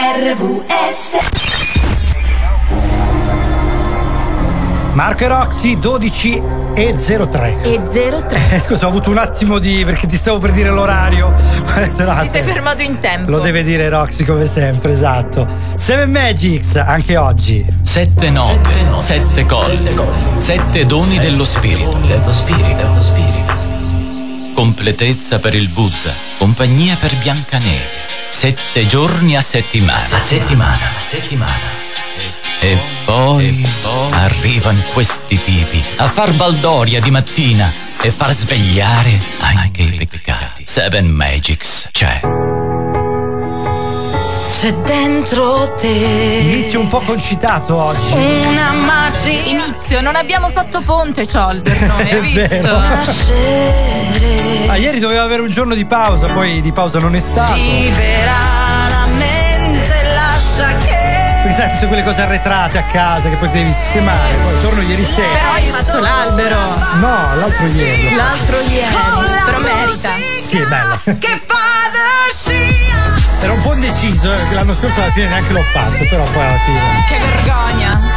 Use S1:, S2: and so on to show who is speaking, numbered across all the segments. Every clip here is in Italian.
S1: RVS
S2: Marco e Roxy 12 e 03.
S3: E 03.
S2: Eh, scusa, ho avuto un attimo di. perché ti stavo per dire l'orario.
S3: No, ti sei fermato in tempo.
S2: Lo deve dire Roxy come sempre, esatto. Seven Magics, anche oggi.
S4: Sette note, sette colle, sette doni dello spirito.
S5: Dello spirito, dello spirito.
S4: Completezza per il Buddha, compagnia per Biancaneve. Sette giorni a settimana.
S5: A settimana, a settimana.
S4: E poi, e poi arrivano questi tipi a far baldoria di mattina e far svegliare anche i peccati. Seven Magics c'è.
S6: C'è dentro te.
S2: Inizio un po' concitato oggi.
S6: Una magia.
S3: Inizio, non abbiamo fatto ponte, Shoulder. Noi, hai visto?
S2: Ah, ieri doveva avere un giorno di pausa, poi di pausa non è stato.
S6: Libera la mente, lascia che
S2: perché sai tutte quelle cose arretrate a casa che poi devi sistemare. Poi torno ieri sera.
S3: Però hai fatto l'albero.
S2: No, l'altro ieri.
S3: L'altro ieri. Però merita.
S2: Sì, è bella. Che Era un po' indeciso, eh, l'anno scorso alla fine neanche l'ho fatto, però poi alla fine.
S3: Che vergogna.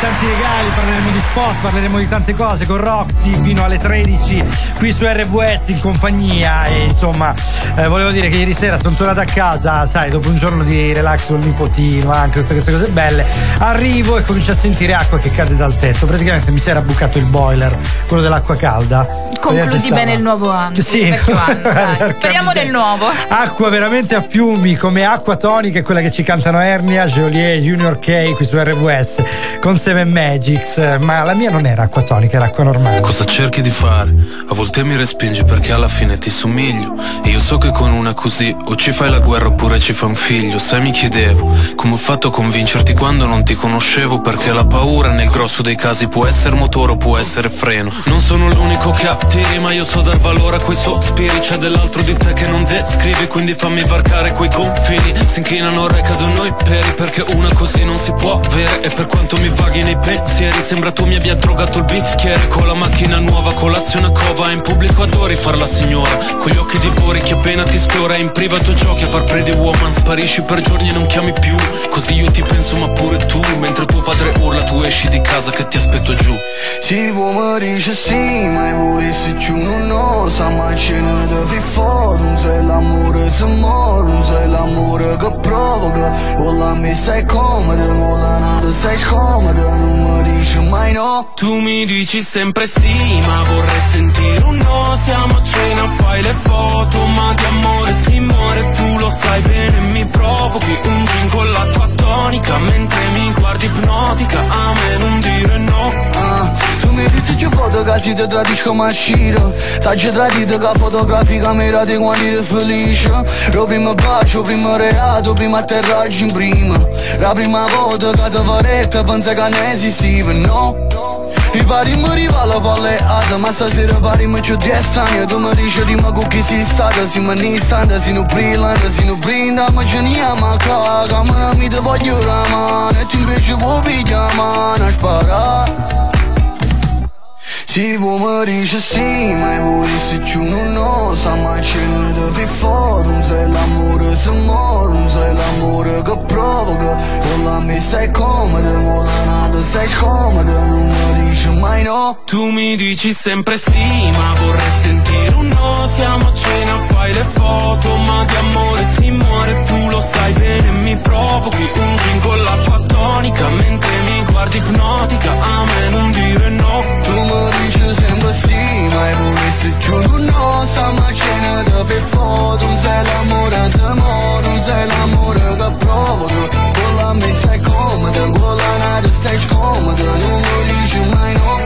S2: Tanti regali, parleremo di sport, parleremo di tante cose con Roxy fino alle 13 qui su RVS in compagnia e insomma eh, volevo dire che ieri sera sono tornato a casa, sai, dopo un giorno di relax con il nipotino, anche tutte queste cose belle, arrivo e comincio a sentire acqua che cade dal tetto, praticamente mi si era bucato il boiler, quello dell'acqua calda.
S3: Concludi bene il nuovo anno.
S2: Sì,
S3: il anno, dai. speriamo nel nuovo.
S2: Acqua veramente a fiumi come acqua tonica è quella che ci cantano Ernia, Joliet, Junior K qui su RVS con Seven Magics, ma la mia non era acqua tonica, era acqua normale.
S7: Cosa cerchi di fare? A volte mi respingi perché alla fine ti somiglio. E io so che con una così o ci fai la guerra oppure ci fai un figlio. Sai, mi chiedevo come ho fatto a convincerti quando non ti conoscevo. Perché la paura nel grosso dei casi può essere motore o può essere freno. Non sono l'unico che attiri, ma io so dar valore a quei sospiri. C'è dell'altro di te che non descrivi, quindi fammi varcare quei confini. Si inchinano re cadono noi peri perché una così non si può avere. E per quanto mi vaghi nei pensieri Sembra tu mi abbia drogato il bicchiere Con la macchina nuova, colazione a cova In pubblico adori far la signora. Con gli occhi di vori che appena ti sfiora In privato giochi a far pretty woman. Sparisci per giorni e non chiami più. Così io ti penso ma pure tu. Mentre tuo padre urla tu esci di casa che ti aspetto giù.
S8: Si può morire sì Ma volessi più non osa Ma ce ne devi fare. Non sei l'amore se muore Non sei l'amore che provoca. O la mi stai comoda O la nata stai scomoda Non mi dici mai no.
S7: Tu mi dici sempre sì ma vorrei sentire un no. Siamo a cena, fai le foto ma di amore si muore. Tu lo sai bene, mi provochi un gin con la tua tonica. Mentre mi guardi ipnotica, a me non dire no.
S8: Ah, Dici che foto che si ti tradisco ma sciro. T'hai tradito che fotografica mi rati quando eri felice. Lo primo bacio, primo reato, primo atterraggio in prima. La prima volta che ti faretta pensa che ne esistiva, no? I pari mi rivala palleata Ma stasera pari mi c'ho di estraneo Tu mi dici rima con chi si stata Si mi nistante, si nu brillante Si nu brinda, ma ce ne ama caga Ma non mi te voglio la mano E tu invece vuoi pigliare mano Spara si può morire sì, ma volessi più non osa Ma ce ne devi fare, non sei l'amore se muore Non sei l'amore che provoca. Con la me stai comoda, con la nata stai scomoda Non mi dici mai no.
S7: Tu mi dici sempre sì, ma vorrei sentire un no. Siamo a cena, fai le foto, ma di amore si muore. Tu lo sai bene, mi provochi un gin con la tua tonica Mentre mi guardi ipnotica, a me non dire no.
S8: Tu mi dici sempre sì, ma volessi giuro no Stamattina da per foto, non sei l'amore se muore Non sei l'amore che provoca Con la me stai comoda, con la nata stai scomoda. Non mi dici mai no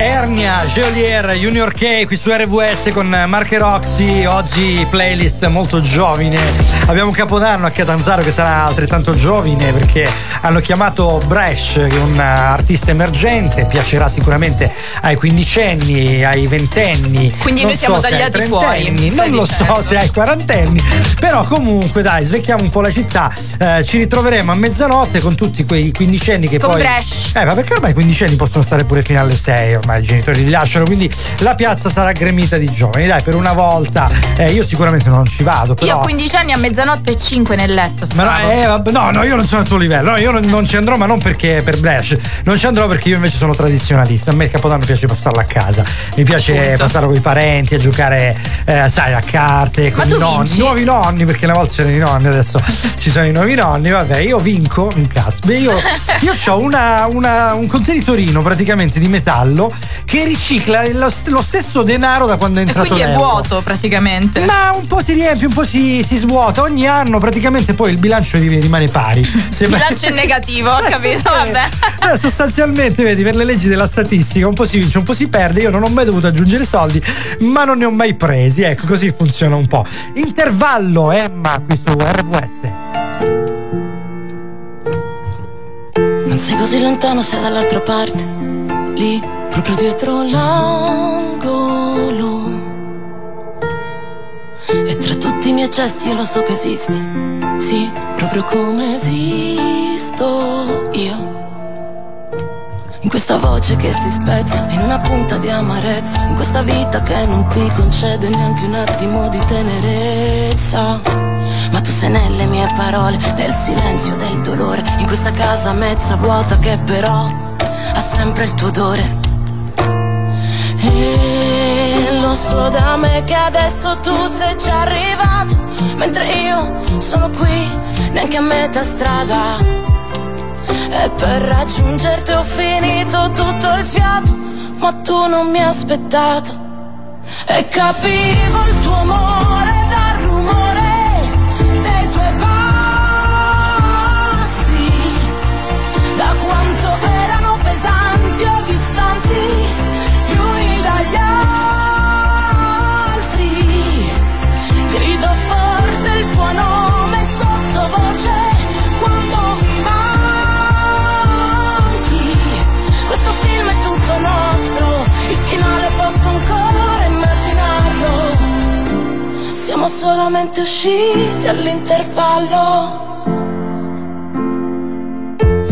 S2: Ernia, Geolier, Junior K qui su RVS con Marche Roxy, oggi playlist molto giovine Abbiamo un capodanno a Catanzaro che sarà altrettanto giovane perché hanno chiamato Bresh, che è un artista emergente, piacerà sicuramente ai quindicenni, ai ventenni.
S3: Quindi
S2: non
S3: noi siamo
S2: so
S3: tagliati fuori,
S2: Non lo
S3: dicendo.
S2: so se ai quarantenni, però comunque dai, svecchiamo un po' la città. Eh, ci ritroveremo a mezzanotte con tutti quei quindicenni che
S3: Con
S2: poi.
S3: Bresh.
S2: Eh, ma perché ormai i quindicenni possono stare pure fino alle 6, ormai i genitori li lasciano, quindi la piazza sarà gremita di giovani. Dai, per una volta eh, io sicuramente non ci vado, però.
S3: Io a 15 anni a mezzanotte e 5 nel letto.
S2: Ma no, eh, vabbè, no, no, io non sono al tuo livello, no, io non, non ci andrò, ma non perché per Blash, non ci andrò perché io invece sono tradizionalista. A me il Capodanno piace passarlo a casa, mi piace
S3: Appunto.
S2: passarlo con i parenti, a giocare, eh, sai, a carte, con
S3: Ma
S2: i nonni,
S3: vinci?
S2: nuovi nonni, perché una volta c'erano i nonni, adesso ci sono i nuovi nonni, vabbè, io vinco un cazzo. Beh, io, io ho una, una- un contenitorino praticamente di metallo che ricicla lo, lo stesso denaro da quando è
S3: E
S2: entrato
S3: quindi è
S2: l'euro.
S3: vuoto praticamente.
S2: Ma un po' si riempie, un po' si, si svuota. Ogni anno praticamente poi il bilancio ri- rimane pari. Se-
S3: Il bilancio è negativo, ho capito? Vabbè.
S2: Eh, sostanzialmente, vedi, per le leggi della statistica un po' si vince, un po' si perde. Io non ho mai dovuto aggiungere soldi, ma non ne ho mai presi. Ecco, così funziona un po'. Intervallo, Emma, qui su RWS.
S1: Non sei così lontano, sei dall'altra parte. Lì, proprio dietro l'angolo. E tra tutti i miei gesti io lo so che esisti. Sì, proprio come esisto io. In questa voce che si spezza, in una punta di amarezza, in questa vita che non ti concede neanche un attimo di tenerezza. Ma tu sei nelle mie parole, nel silenzio del dolore, in questa casa mezza vuota che però ha sempre il tuo odore. E lo so da me che adesso tu sei già arrivato, mentre io sono qui, neanche a metà strada. E per raggiungerti ho finito tutto il fiato, ma tu non mi hai aspettato. E capivo il tuo amore solamente usciti all'intervallo.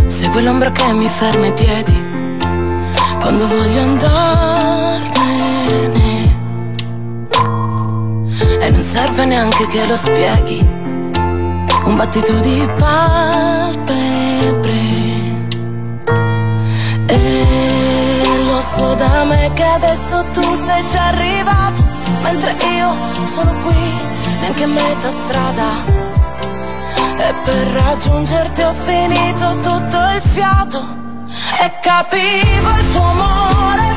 S1: Sei quell'ombra che mi ferma i piedi quando voglio andarmene. E non serve neanche che lo spieghi. Un battito di palpebre. E lo so da me che adesso tu sei già arrivato. Mentre io sono qui, neanche a metà strada. E per raggiungerti ho finito tutto il fiato. E capivo il tuo amore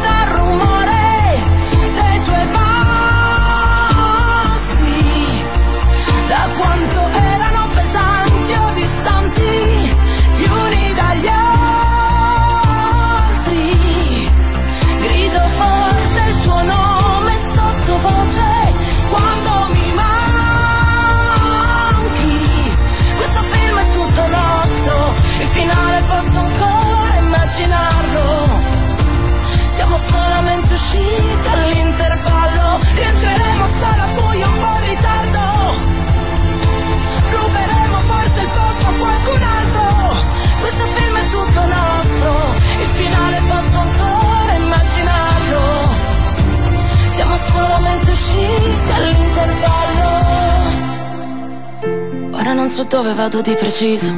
S1: so dove vado di preciso.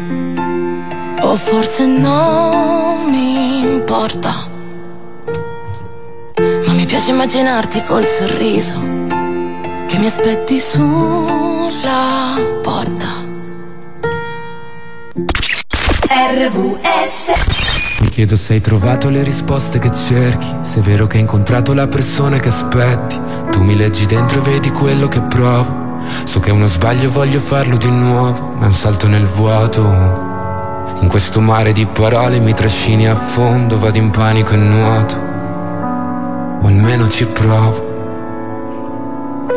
S1: O forse non mi importa. Ma mi piace immaginarti col sorriso che mi aspetti sulla porta.
S9: Mi chiedo se hai trovato le risposte che cerchi, se è vero che hai incontrato la persona che aspetti. Tu mi leggi dentro e vedi quello che provo. So che uno sbaglio voglio farlo di nuovo, ma è un salto nel vuoto. In questo mare di parole mi trascini a fondo, vado in panico e nuoto. O almeno ci provo.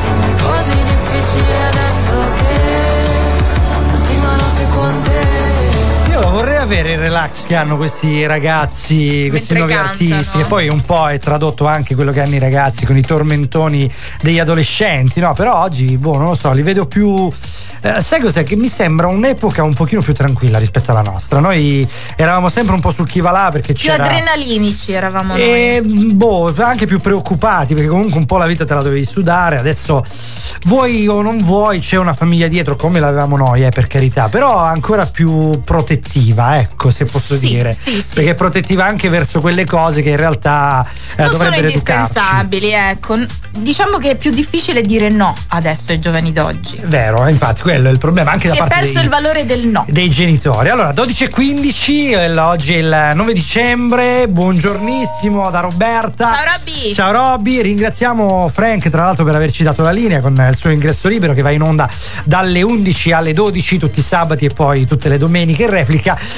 S10: è così difficile adesso che L'ultima notte con te
S2: Io vorrei avere il relax che hanno questi ragazzi, questi
S3: Mentre
S2: nuovi
S3: cantano.
S2: artisti, e poi un po' è tradotto anche quello che hanno i ragazzi con i tormentoni degli adolescenti, no? Però oggi, boh, non lo so, li vedo più. eh, sai cos'è? Che mi sembra un'epoca un pochino più tranquilla rispetto alla nostra. Noi eravamo sempre un po' sul chi va là perché
S3: Più
S2: c'era.
S3: adrenalinici eravamo noi.
S2: E boh, anche più preoccupati perché comunque un po' la vita te la dovevi sudare. Adesso vuoi o non vuoi, c'è una famiglia dietro come l'avevamo noi, eh, per carità, però ancora più protettiva, ecco, se posso
S3: Sì,
S2: dire.
S3: sì, sì.
S2: Perché è protettiva anche verso quelle cose che in realtà eh,
S3: non sono indispensabili, ecco. Diciamo che è più difficile dire no adesso ai giovani d'oggi.
S2: Vero, infatti, quello è il problema anche
S3: Si
S2: da
S3: è
S2: parte
S3: perso
S2: dei,
S3: il valore del no.
S2: dei genitori. Allora, 12 e 15, eh, oggi è il 9 dicembre. Buongiornissimo da Roberta.
S3: Ciao Robby.
S2: Ciao Robby, ringraziamo Frank tra l'altro per averci dato la linea con il suo ingresso libero che va in onda dalle 11 alle 12 tutti i sabati e poi tutte le domeniche in replica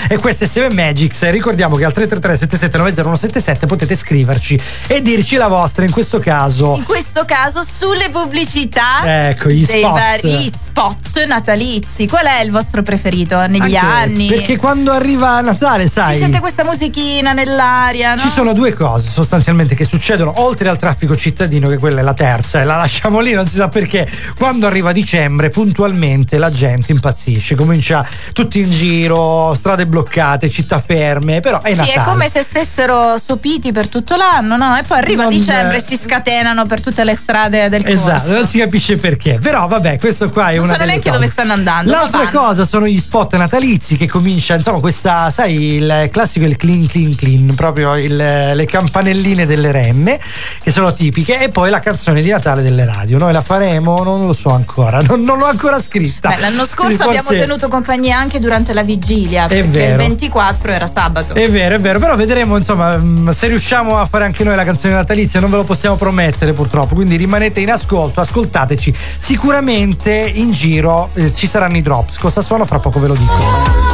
S2: e questo è 7 Magics. Ricordiamo che al 333 7790 potete scriverci e dirci la vostra in questo caso.
S3: In questo caso sulle pubblicità
S2: Ecco, gli
S3: dei
S2: spot.
S3: vari spot natalizi. Qual è il vostro preferito negli
S2: Anche
S3: anni?
S2: Perché quando arriva Natale, sai.
S3: si sente questa musichina nell'aria, no?
S2: Ci sono due cose sostanzialmente che succedono, oltre al traffico cittadino, che quella è la terza, e la lasciamo lì, non si sa perché. Quando arriva dicembre, puntualmente la gente impazzisce, comincia tutti in giro, strade bloccate, città ferme, però è
S3: Sì,
S2: Natale.
S3: è come se stessero sopiti per tutto l'anno, no? E poi arriva
S2: Non-
S3: dicembre e si scatenano per tutte le strade del
S2: Esatto,
S3: corso.
S2: non si capisce perché. Però vabbè, questo qua è
S3: Non
S2: una
S3: sanno
S2: delle
S3: neanche dove stanno andando.
S2: L'altra cosa sono gli spot natalizi che comincia, insomma, questa, sai, il classico il clean clean clean, proprio il- le campanelline delle renne, che sono tipiche, e poi la canzone di Natale delle radio. Noi la faremo? Non lo so ancora, non, non l'ho ancora scritta.
S3: Beh, l'anno
S2: Quindi
S3: scorso abbiamo
S2: forse-
S3: tenuto compagnia anche durante la vigilia, perché
S2: vero.
S3: il 24 era sabato.
S2: È vero, è vero, però vedremo insomma mm, se riusciamo a fare anche noi la canzone natalizia, non ve lo possiamo promettere purtroppo, quindi rimanete in ascolto, ascoltateci. Sicuramente in giro eh, ci saranno i drops, cosa sono fra poco ve lo dico.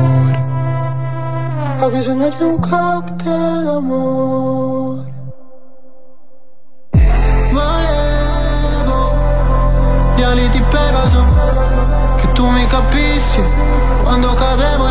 S11: Ho bisogno di un cocktail d'amore Volevo gli ali di Pegaso Che tu mi capissi. Quando cadevo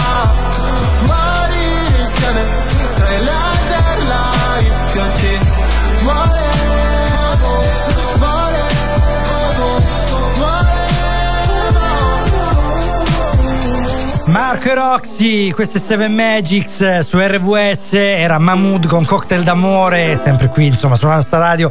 S2: Marco Roxy, queste 7 Magics eh, su RVS, era Mahmood con cocktail d'amore, sempre qui insomma sulla nostra radio.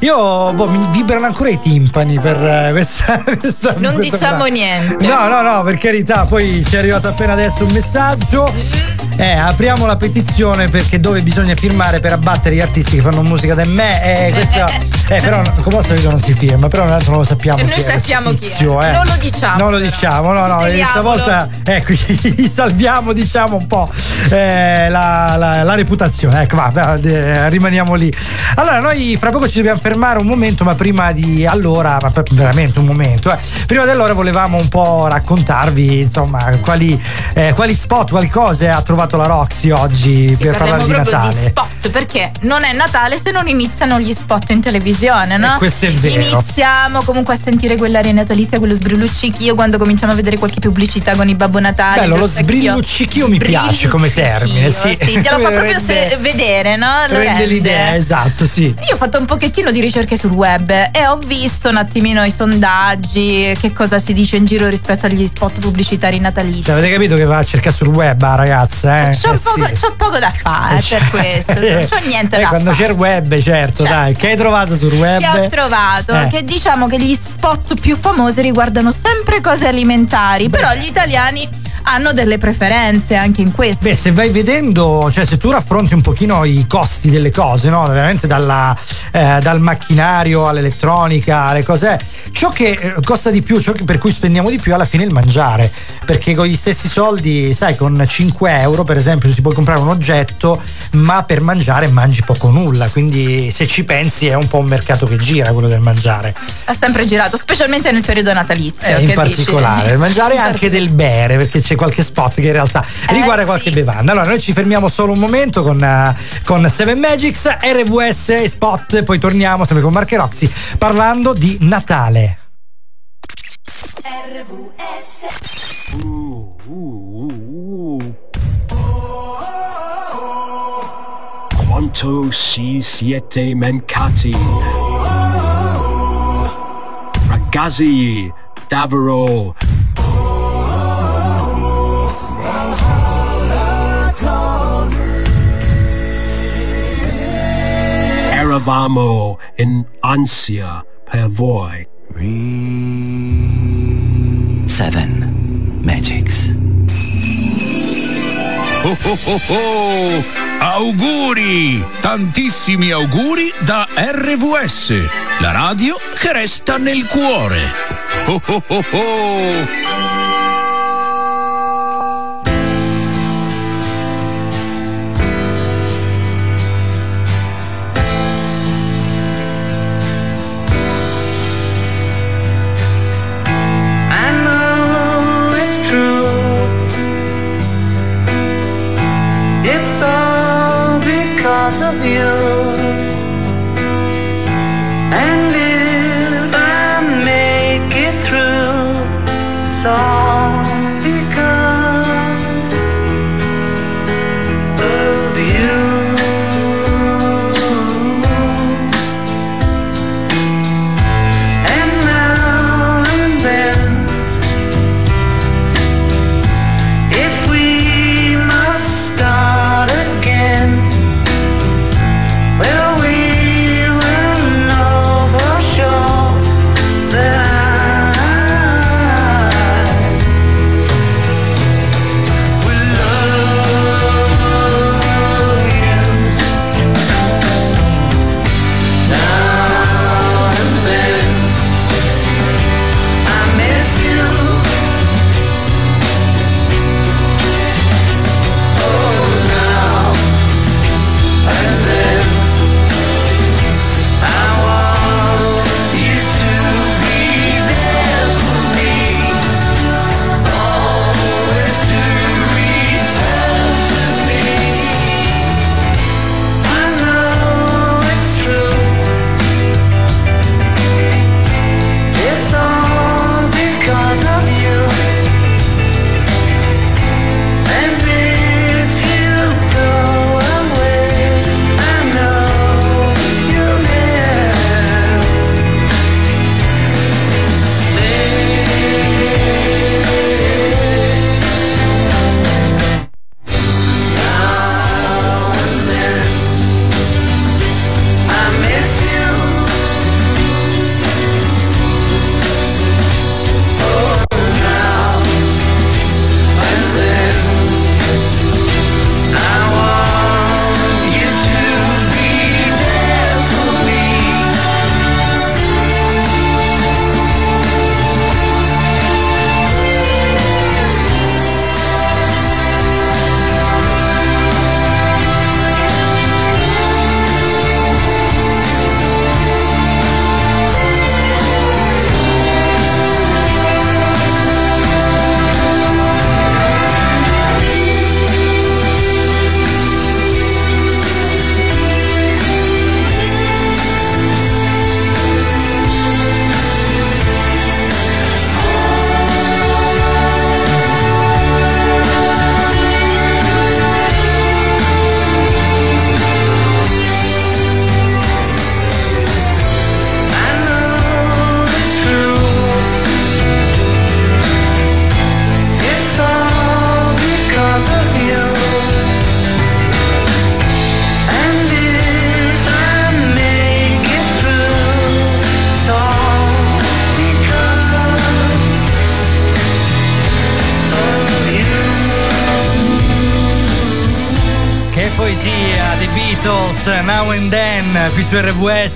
S2: Io, boh, mi vibrano ancora i timpani per eh, questa, questa
S3: Non
S2: questa
S3: diciamo
S2: brava.
S3: niente.
S2: No, no, no, per carità, poi ci è arrivato appena adesso un messaggio. Eh, apriamo la petizione perché dove bisogna firmare per abbattere gli artisti che fanno musica da me. Eh, questa, eh, però come al solito non si firma, però non lo sappiamo.
S3: E
S2: chi
S3: noi sappiamo chi è.
S2: tizio, eh.
S3: Non lo diciamo,
S2: Non lo
S3: però.
S2: diciamo, no, no.
S3: Tuteliamolo.
S2: Stavolta ecco, salviamo diciamo un po' eh, la, la- la reputazione. Ecco, va, eh, rimaniamo lì. Allora, noi fra poco ci dobbiamo fermare un momento, ma prima di allora, ma veramente un momento, eh. prima di allora volevamo un po' raccontarvi, insomma, quali, eh, quali spot, quali cose ha trovato la Roxy oggi per parlare di Natale.
S3: di spot perché non è Natale se non iniziano gli spot in televisione, no?
S2: Eh, questo è vero.
S3: Iniziamo comunque a sentire quell'aria natalizia, quello sbrilluccichio quando cominciamo a vedere qualche pubblicità con i Babbo Natale.
S2: Bello, lo sbrilluccichio mi piace come termine, sì.
S3: Sì, te lo fa proprio se- vedere, no? Lo
S2: Rende l'idea, esatto, sì.
S3: Io ho fatto un pochettino di ricerche sul web e ho visto un attimino i sondaggi, che cosa si dice in giro rispetto agli spot pubblicitari natalizi.
S2: Cioè, avete capito che va a cercare sul web, ah, ragazza? Eh?
S3: C'ho,
S2: Eh,
S3: poco,
S2: sì.
S3: c'ho poco da fare per questo, non c'ho niente
S2: Eh,
S3: da
S2: quando
S3: fare.
S2: c'è il web, certo,
S3: Cioè,
S2: dai. Che hai trovato sul web?
S3: Che ho trovato
S2: Eh.
S3: che diciamo che gli spot più famosi riguardano sempre cose alimentari, però gli italiani hanno delle preferenze anche in questo.
S2: Beh, se vai vedendo, cioè se tu raffronti un pochino i costi delle cose, no? Veramente dalla, eh, dal macchinario all'elettronica, alle cose, ciò che eh, costa di più, ciò per cui spendiamo di più alla fine è il mangiare, perché con gli stessi soldi, sai, con 5 euro per esempio si può comprare un oggetto, ma per mangiare mangi poco nulla, quindi se ci pensi è un po' un mercato che gira quello del mangiare.
S3: Ha sempre girato, specialmente nel periodo natalizio.
S2: Eh, in
S3: dici?
S2: particolare, mangiare
S3: In
S2: anche del bere, perché c'è qualche spot che in realtà riguarda
S3: Eh,
S2: qualche
S3: sì.
S2: bevanda. Allora, noi ci fermiamo solo un momento con, eh, con Seven Magics, RVS e spot, poi torniamo sempre con Marche Roxy parlando di Natale.
S12: Quanto si siete mancati? Ragazzi, davvero. Eravamo in ansia per voi.
S4: Seven Magics.
S13: Oh, oh, oh, oh! Auguri! Tantissimi auguri da RVS, la radio che resta nel cuore. Oh, oh, oh, oh!
S14: Because of you. And if I make it through, it's all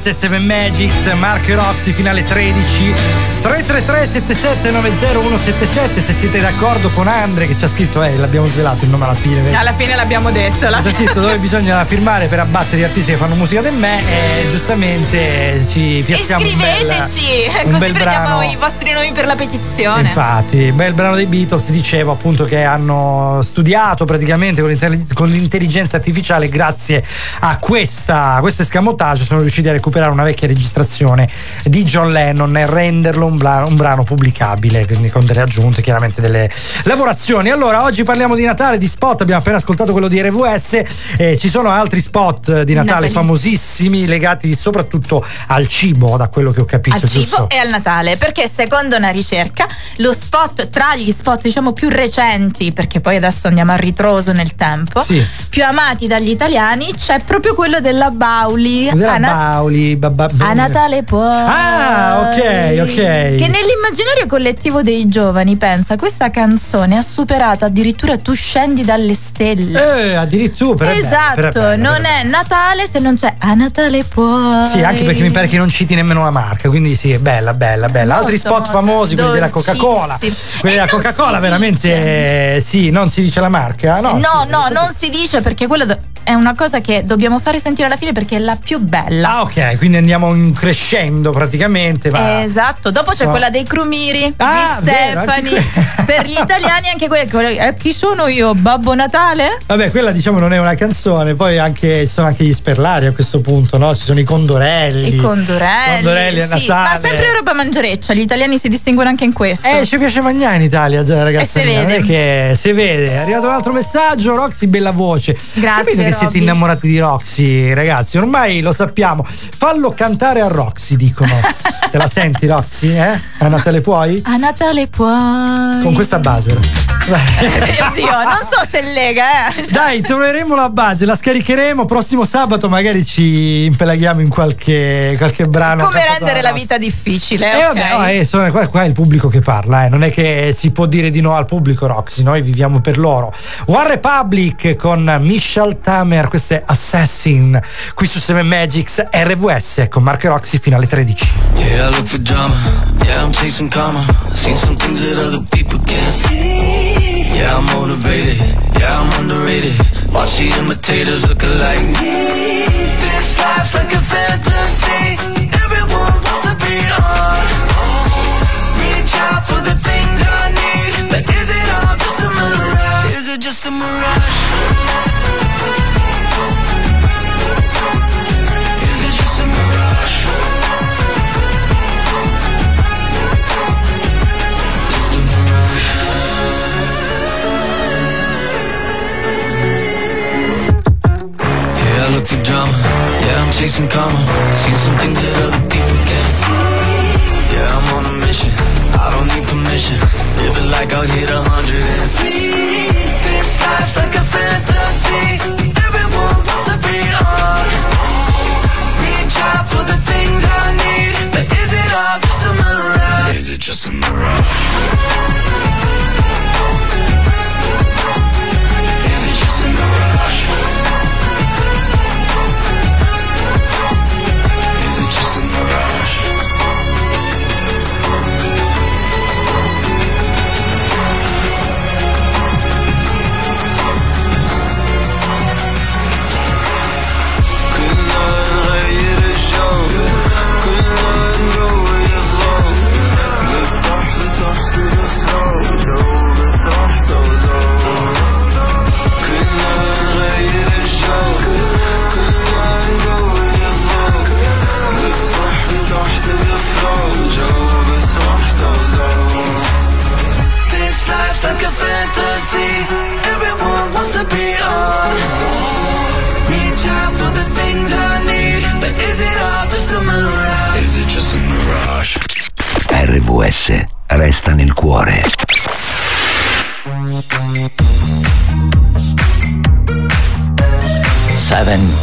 S2: RWS, 7 Magics, Mark e Roxy, finale 13. 333 7790 177 se siete d'accordo con Andre che ci ha scritto, eh, l'abbiamo svelato il nome alla fine. vedi?
S3: Alla fine l'abbiamo detto. alla
S2: C'è
S3: fine-
S2: scritto dove bisogna firmare per abbattere gli artisti che fanno musica del me e giustamente ci
S3: E
S2: piazziamo un bel,
S3: così
S2: bel
S3: prendiamo
S2: brano.
S3: i vostri nomi per la petizione.
S2: Infatti, bel brano dei Beatles, dicevo appunto che hanno studiato praticamente con, l'intelli- con l'intelligenza artificiale grazie a, questa, questo escamotage sono riusciti a recuperare una vecchia registrazione di John Lennon e renderlo un, bla- un brano pubblicabile, quindi con delle aggiunte, chiaramente delle lavorazioni. Allora, oggi parliamo di Natale, di spot, abbiamo appena ascoltato quello di RVS, eh, ci sono altri spot di Natale
S3: Natalizi.
S2: famosissimi legati soprattutto al cibo, da quello che ho capito,
S3: al cibo
S2: giusto?
S3: e al Natale perché secondo una ricerca lo spot tra gli spot diciamo più recenti perché poi adesso andiamo a ritroso nel tempo
S2: Sì.
S3: più amati dagli italiani c'è proprio quello della Bauli
S2: Della
S3: a, Na-
S2: Babba-
S3: a Natale poi
S2: Ah, ok, ok.
S3: che nell'immaginario collettivo dei giovani pensa questa canzone ha superato addirittura tu scendi dalle stelle
S2: Eh, addirittura. è bello,
S3: esatto
S2: però è bello,
S3: non
S2: però
S3: è Natale se non c'è a Natale poi
S2: Sì, anche perché mi pare che non citi nemmeno la marca, quindi sì, è bella, bella, bella. Altri
S3: Molto,
S2: spot
S3: molto
S2: famosi, quelli della Coca-Cola. Quelli
S3: E
S2: della Coca-Cola veramente eh, sì, non si dice la marca? No,
S3: No,
S2: sì.
S3: no, non si dice perché quella è una cosa che dobbiamo fare sentire alla fine perché è la più bella.
S2: Ah, ok, quindi andiamo in crescendo praticamente. Va.
S3: Esatto, dopo c'è
S2: No.
S3: quella dei Crumiri
S2: Ah,
S3: di
S2: vero,
S3: Stefani. per gli italiani anche quella. eh, chi sono io? Babbo Natale?
S2: Vabbè, quella diciamo non è una canzone, poi anche, ci sono anche gli sperlari a questo punto, no? Ci sono i condorelli.
S3: I condorelli.
S2: Condorelli a
S3: sì,
S2: Natale.
S3: ma sempre roba mangereccia, gli italiani si distinguono anche in questo.
S2: Eh, ci piace mangiare in Italia, già, ragazzi.
S3: E
S2: Non
S3: vede.
S2: è che si vede. È arrivato un altro messaggio. Roxy, bella voce.
S3: Grazie,
S2: Capite che siete innamorati di Roxy, ragazzi. Ormai lo sappiamo. Fallo cantare a Roxy, dicono. Te la senti, Roxy? Eh? A Natale puoi?
S3: A Natale poi.
S2: Con questa base, però.
S3: Oddio, non so se lega, eh.
S2: Dai, troveremo la base, la scaricheremo. Prossimo sabato magari ci impelaghiamo in qualche, qualche brano.
S3: Come rendere la vita difficile?
S2: Eh,
S3: ok.
S2: vabbè, no, eh, sono- qua, qua è il pubblico che parla, eh. non è che si può dire di no al pubblico, Roxy. Noi viviamo per loro. One Republic con Michelle Tamer, questo è Assassin, qui su 7 Magics RVS con Marco e Roxy fino alle 13.
S14: Yeah, I look for drama. Yeah, I'm chasing karma. Seen some things that other people can't see. Yeah, I'm motivated. Yeah, I'm underrated. Watch the imitators look alike. This life's like a fantasy. Everyone wants to be on. Reach out for the things I need. But is it all just a mirage? Is it just a mirage? Look for drama. Yeah, I'm chasing karma. Seen some things that other people can't see. Yeah, I'm on a mission. I don't need permission. Living like I'll hit a hundred and flee. This life's like a fantasy. Everyone wants to be on. Reach out for the things I need. But is it all just a mirage? Is it just a mirage?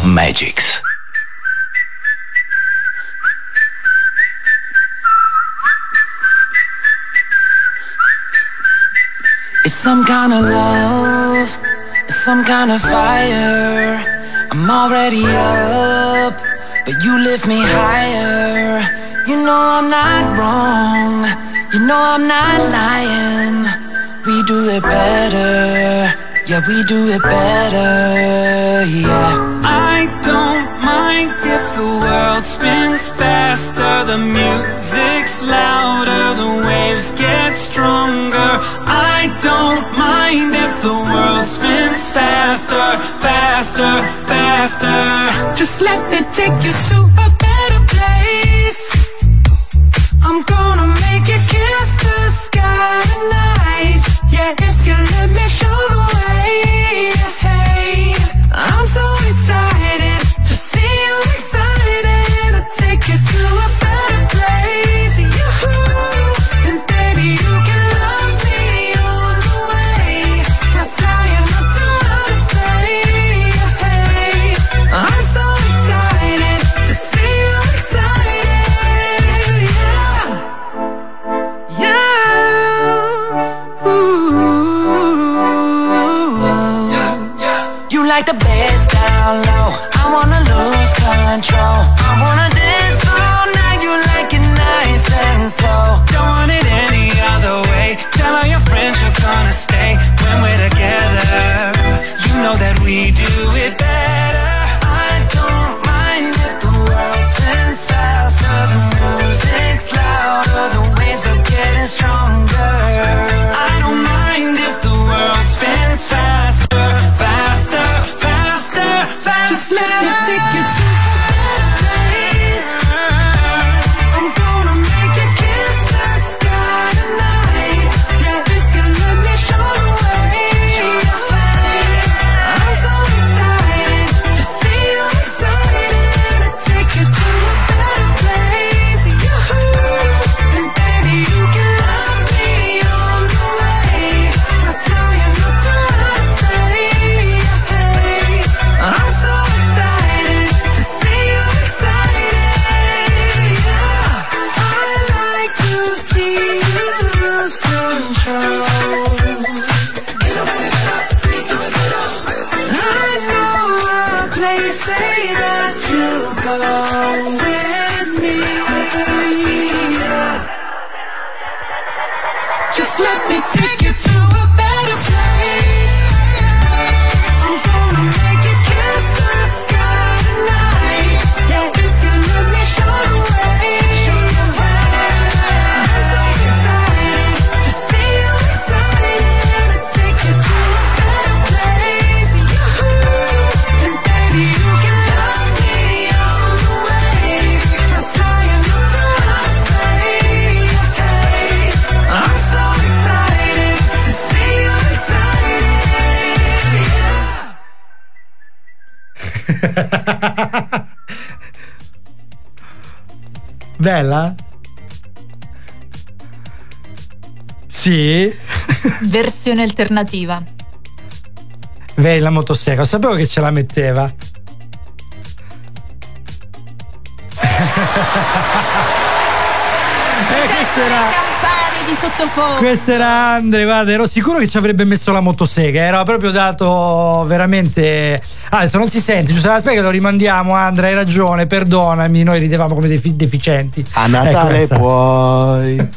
S4: Magics.
S14: It's some kind of love, it's some kind of fire.
S15: I'm already up, but you lift me higher. You know I'm not wrong, you know I'm not lying. We do it better, yeah, we do it better, yeah. I don't mind if the world spins faster, the music's louder, the waves get stronger. I don't mind if the world spins faster, faster, faster. Just let me take you to a
S2: Bella? Sì.
S3: Versione alternativa.
S2: Vedi la motosega, sapevo che ce la metteva.
S3: Sottofondo.
S2: questo era Andre, guarda, ero sicuro che ci avrebbe messo la motosega, era proprio dato veramente... Ah, adesso non si sente, giusto? Aspetta che lo rimandiamo, Andre, hai ragione, perdonami, noi ridevamo come dei fi- deficienti.
S16: A
S2: Ecco,
S16: Natale
S2: questa.
S16: puoi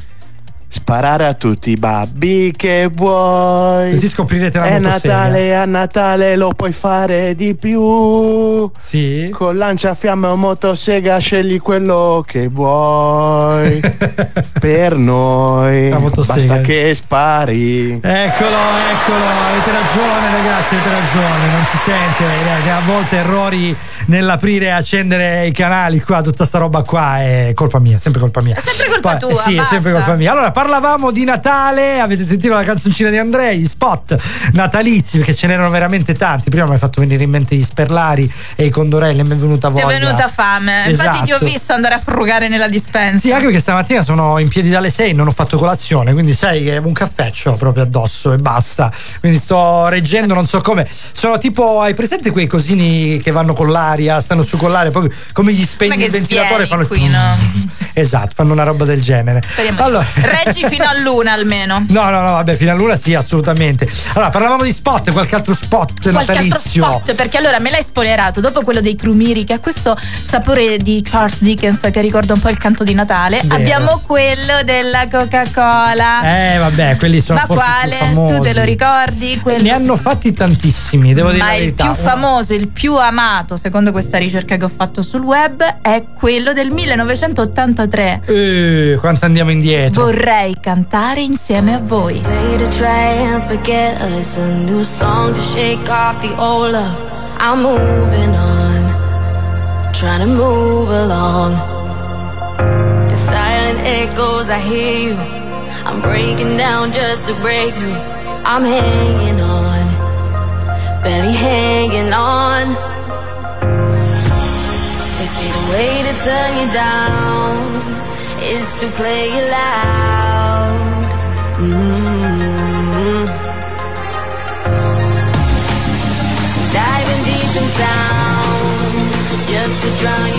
S16: sparare a tutti i babbi che vuoi.
S2: Così scoprirete la
S16: È. Natale, a Natale lo puoi fare di più.
S2: Sì.
S16: Con lanciafiamme o motosega scegli quello che vuoi. per noi. Basta che spari.
S2: Eccolo, eccolo, avete ragione ragazzi, avete ragione, non si sente, eh, a volte errori nell'aprire e accendere i canali qua, tutta sta roba qua è colpa mia, sempre colpa mia. È
S3: sempre colpa tua,
S2: Sì, è
S3: basta.
S2: sempre colpa mia. Allora, parlavamo di Natale, avete sentito la canzoncina di Andrei, gli spot natalizi, perché ce n'erano veramente tanti, prima mi hai fatto venire in mente gli sperlari e i condorelli, mi è venuta
S3: Ti
S2: voglia.
S3: è venuta fame. Infatti ti ho
S2: Esatto.
S3: visto andare a frugare nella dispensa.
S2: Sì, anche perché stamattina sono in piedi dalle 6, non ho fatto colazione, quindi sai che un caffè c'ho proprio addosso e basta. Quindi sto reggendo, non so come. Sono tipo, hai presente quei cosini che vanno con l'aria, stanno su con l'aria, poi come gli spegni il ventilatore fanno il
S3: qui, no?
S2: Esatto, fanno una roba del genere.
S3: Speriamo.
S2: Allora,
S3: fino a luna almeno.
S2: No, no, no, vabbè, fino luna sì, assolutamente. Allora, parlavamo di spot, qualche altro spot
S3: qualche
S2: natalizio.
S3: Altro spot, perché allora me l'hai spoilerato, dopo quello dei crumiri che ha questo sapore di Charles Dickens che ricorda un po' il canto di Natale,
S2: Vero.
S3: abbiamo quello della Coca-Cola.
S2: Eh, vabbè, quelli sono
S3: Ma quale? Tu te lo ricordi? Eh, quello...
S2: Ne hanno fatti tantissimi, devo
S3: Ma
S2: dire
S3: la
S2: verità.
S3: Ma il più famoso, il più amato, secondo questa ricerca che ho fatto sul web, è quello del 1983.
S2: Eh, quanto andiamo indietro?
S3: Vorrei vorrei cantare insieme a voi.
S6: I'm moving on, trying to move along. In silent echoes, I hear you. I'm breaking down just to break through. I'm hanging on, barely hanging on. They say the way to turn you down is to play it loud. Mm -hmm. Diving deep in sound, just to drown.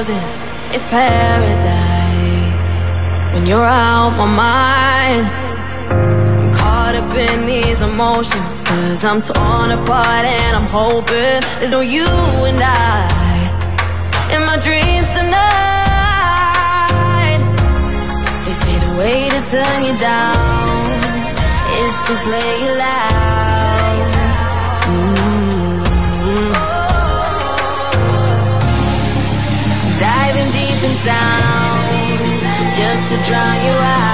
S6: frozen, it's paradise. When you're out my mind, I'm caught up in these emotions. Cause I'm torn apart and I'm hoping there's no you and I in my dreams tonight. They say the way to turn you down is to play you loud. sound just to drown you out.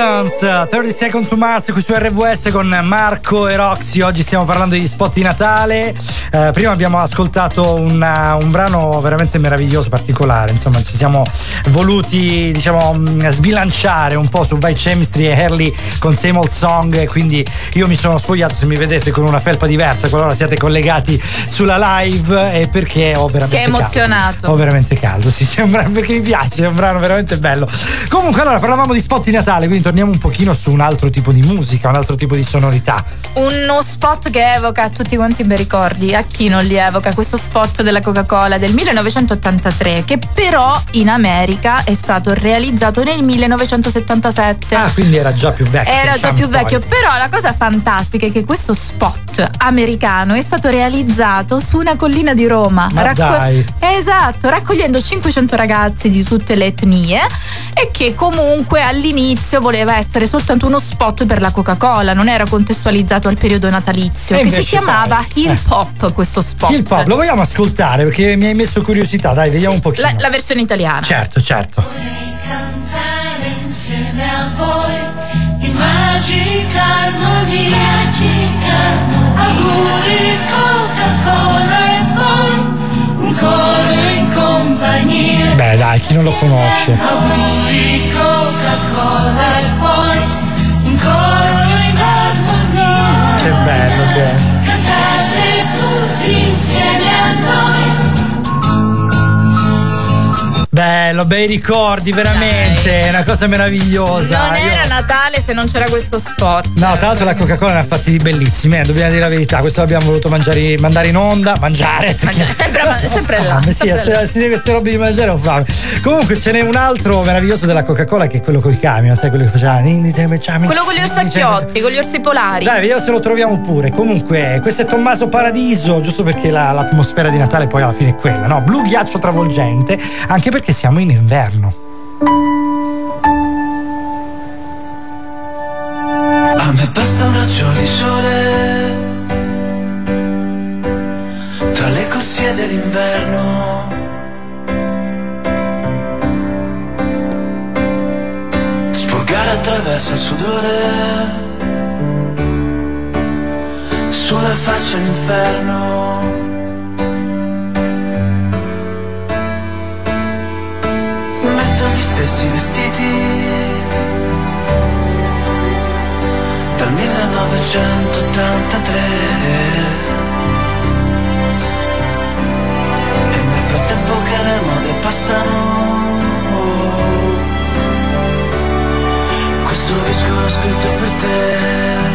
S14: Seasons,
S2: 30 Second to Mars qui su RVS con Marco e Roxy. Oggi stiamo parlando di spot di Natale. Eh, prima abbiamo ascoltato una- un brano veramente meraviglioso, particolare. Insomma, ci siamo voluti, diciamo, mh, sbilanciare un po' su Vai Chemistry e Harley con Same Old Song. Quindi io mi sono spogliato, se mi vedete, con una felpa diversa, qualora siate collegati sulla live. E perché ho veramente
S3: Si è
S2: caldo.
S3: emozionato.
S2: Ho veramente caldo, sì, sembra perché mi piace, è un brano veramente bello. Comunque, allora parlavamo di spot di Natale, quindi torniamo un pochino su un altro tipo di musica, un altro tipo di sonorità.
S3: Uno spot che evoca tutti quanti bei ricordi. A chi non li evoca? Questo spot della Coca-Cola del 1983, che però in America è stato realizzato nel 1977.
S2: Ah, quindi era già più vecchio.
S3: Era già
S2: diciamo
S3: più
S2: poi.
S3: vecchio, però la cosa fantastica è che questo spot americano è stato realizzato su una collina di Roma.
S2: Ma dai.
S3: Esatto, raccogliendo 500 ragazzi di tutte le etnie e che comunque all'inizio voleva essere soltanto uno spot per la Coca-Cola, non era contestualizzato al periodo natalizio,
S2: E
S3: che si chiamava
S2: poi,
S3: Hill
S2: eh.
S3: Pop questo spot.
S2: Il pop, lo vogliamo ascoltare perché mi hai messo curiosità, dai, vediamo un pochino.
S3: La, la versione italiana.
S2: Certo, certo.
S6: cantare insieme a voi in magica armonia auguri Coca-Cola e poi un coro in compagnia
S2: Beh, dai, chi non lo conosce.
S6: auguri Coca-Cola e poi un coro in armonia
S2: Che bello che è. Bello, bei ricordi, veramente, è una cosa meravigliosa.
S3: Non
S2: Io-
S3: era Natale se non c'era questo spot.
S2: No, tra l'altro la Coca-Cola ne ha fatti di bellissimi, eh, dobbiamo dire la verità. Questo l'abbiamo voluto mangiare, mandare in onda, mangiare.
S3: Mangiare, sempre- sempre là,
S2: sì,
S3: sempre
S2: se, se di queste robe di mangiare ho fame. Comunque ce n'è un altro meraviglioso della Coca-Cola che è quello con i camion, sai quello che faceva.
S3: Quello con gli orsacchiotti, con gli orsi polari.
S2: Dai, vediamo se lo troviamo pure. Comunque, questo è Tommaso Paradiso, giusto perché la- l'atmosfera di Natale poi alla fine è quella, no? Blu ghiaccio travolgente, anche perché siamo in inverno.
S14: A me basta un raggio di sole tra le corsie dell'inverno. Spurgare attraverso il sudore sulla faccia l'inferno. Stessi vestiti dal 1983 e nel frattempo che le mode passano questo disco l'ho scritto per te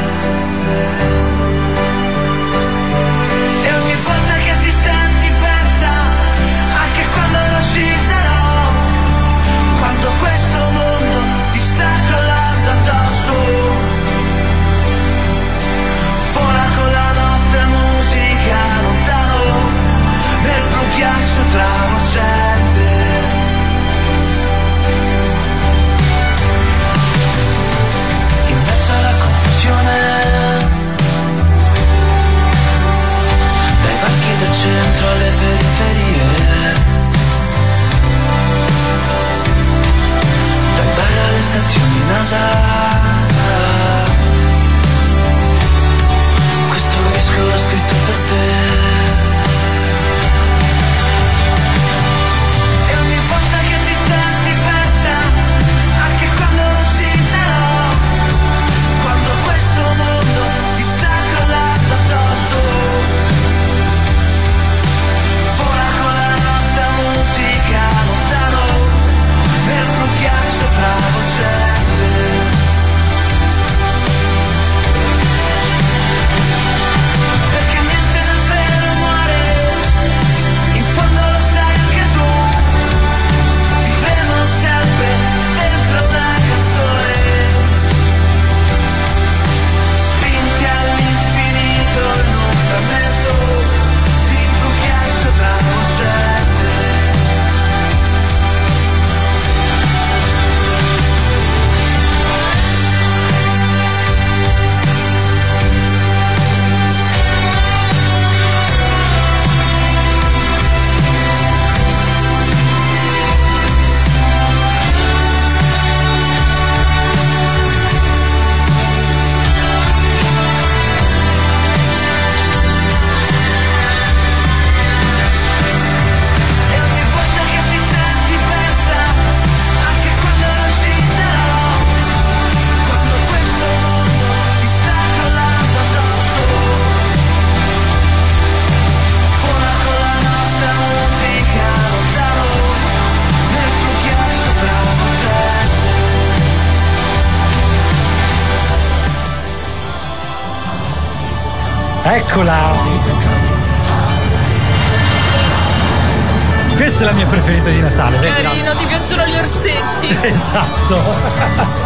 S2: Esatto.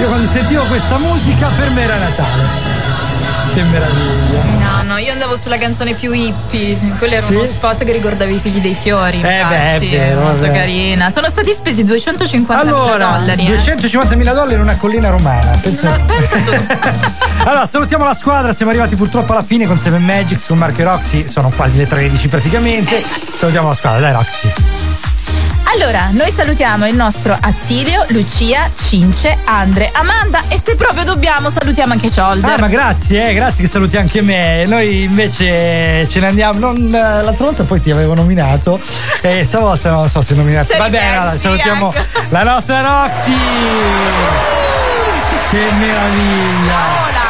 S2: Io quando sentivo questa musica per me era Natale. Che meraviglia.
S3: No, no, io andavo sulla canzone più hippie. Quello era
S2: Sì?
S3: uno spot che ricordava i figli dei fiori.
S2: Eh beh, è
S3: infatti,
S2: vero,
S3: molto
S2: vabbè.
S3: carina. Sono stati spesi 250
S2: Allora,
S3: dollari. eh.
S2: 250.000 dollari in una collina romana. Pensa allora, salutiamo la squadra. Siamo arrivati purtroppo alla fine con Seven Magics, con Marco e Roxy. Sono quasi le 13 praticamente. Salutiamo la squadra, dai Roxy.
S3: Allora, noi salutiamo il nostro Attilio, Lucia, Cince, Andre, Amanda e se proprio dobbiamo salutiamo anche Cholder.
S2: Ah, ma grazie, eh, grazie che saluti anche me. Noi invece ce ne andiamo. Non, l'altra volta poi ti avevo nominato. E stavolta non so se nominato.
S3: Se
S2: Va bene, allora, salutiamo
S3: ecco.
S2: la nostra Roxy. Che meraviglia!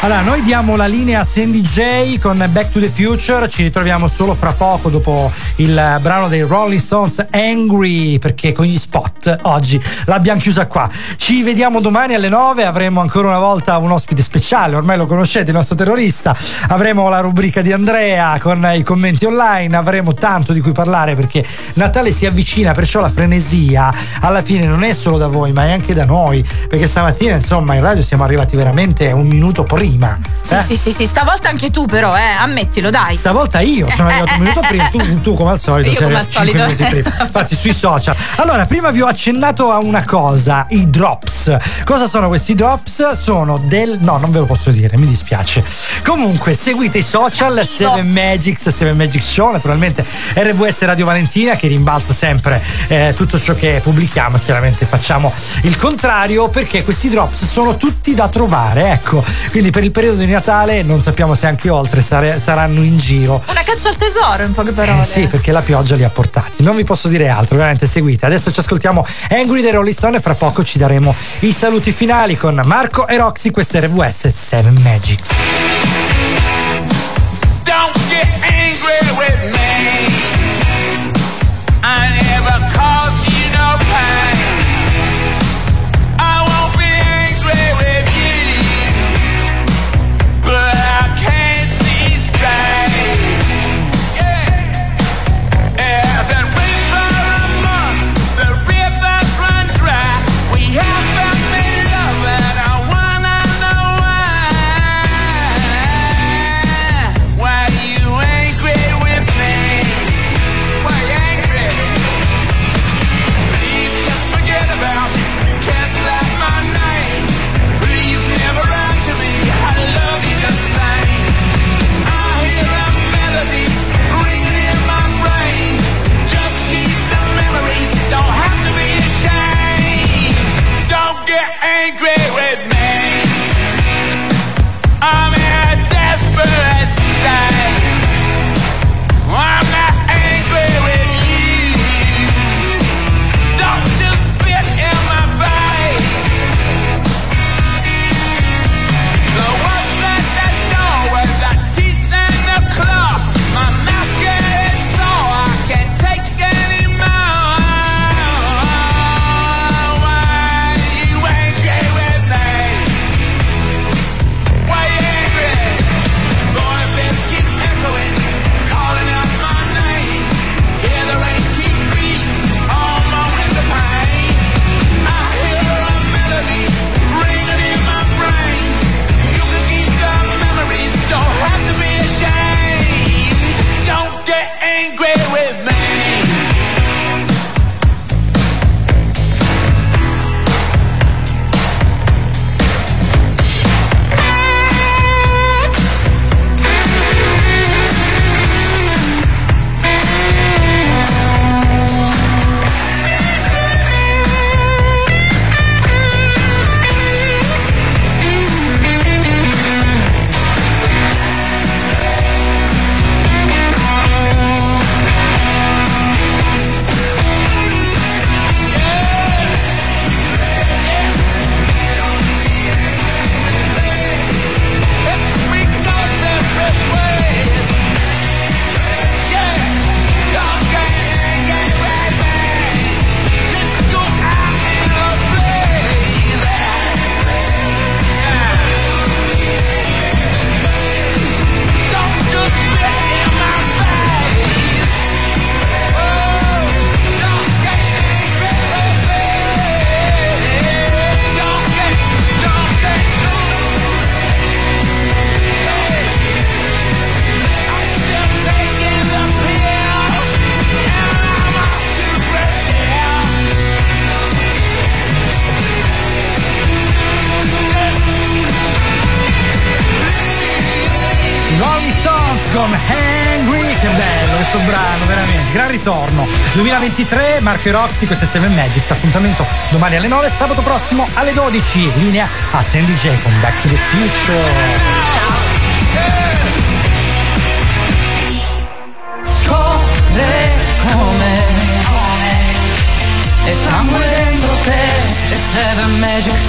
S2: Allora, noi diamo la linea a Sandy J con Back to the Future, ci ritroviamo solo fra poco dopo il brano dei Rolling Stones Angry, perché con gli spot oggi l'abbiamo chiusa qua. Ci vediamo domani alle 9, avremo ancora una volta un ospite speciale, ormai lo conoscete, il nostro terrorista, avremo la rubrica di Andrea con i commenti online, avremo tanto di cui parlare perché Natale si avvicina, perciò la frenesia alla fine non è solo da voi, ma è anche da noi, perché stamattina insomma in radio siamo arrivati veramente un minuto prima.
S3: Sì,
S2: eh?
S3: sì, sì, sì, stavolta anche tu però, eh, ammettilo, dai.
S2: Stavolta io sono arrivato un minuto prima, tu, tu come al solito
S3: Io
S2: sei
S3: come al solito.
S2: minuti prima. Infatti sui social. Allora, prima vi ho accennato a una cosa, i drops. Cosa sono questi drops? Sono del no, non ve lo posso dire, mi dispiace. Comunque, seguite i social 7 Magics, 7 Magic Show, naturalmente RVS Radio Valentina che rimbalza sempre eh, tutto ciò che pubblichiamo e chiaramente facciamo il contrario perché questi drops sono tutti da trovare, ecco. Quindi per il periodo di Natale non sappiamo se anche oltre sare- saranno in giro.
S3: Una caccia al tesoro, in poche parole.
S2: Eh sì, perché la pioggia li ha portati. Non vi posso dire altro, veramente seguite. Adesso ci ascoltiamo Angry dei Rolling Stone e fra poco ci daremo i saluti finali con Marco e Roxy, questa è RVS 7 Magics.
S14: Don't get angry with me.
S2: 2023, Marco Roxy, questo è Seven Magics, appuntamento domani alle 9, sabato prossimo alle 12, linea a Sandy J con Back to the Future.
S1: Scopre come E E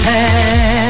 S1: sei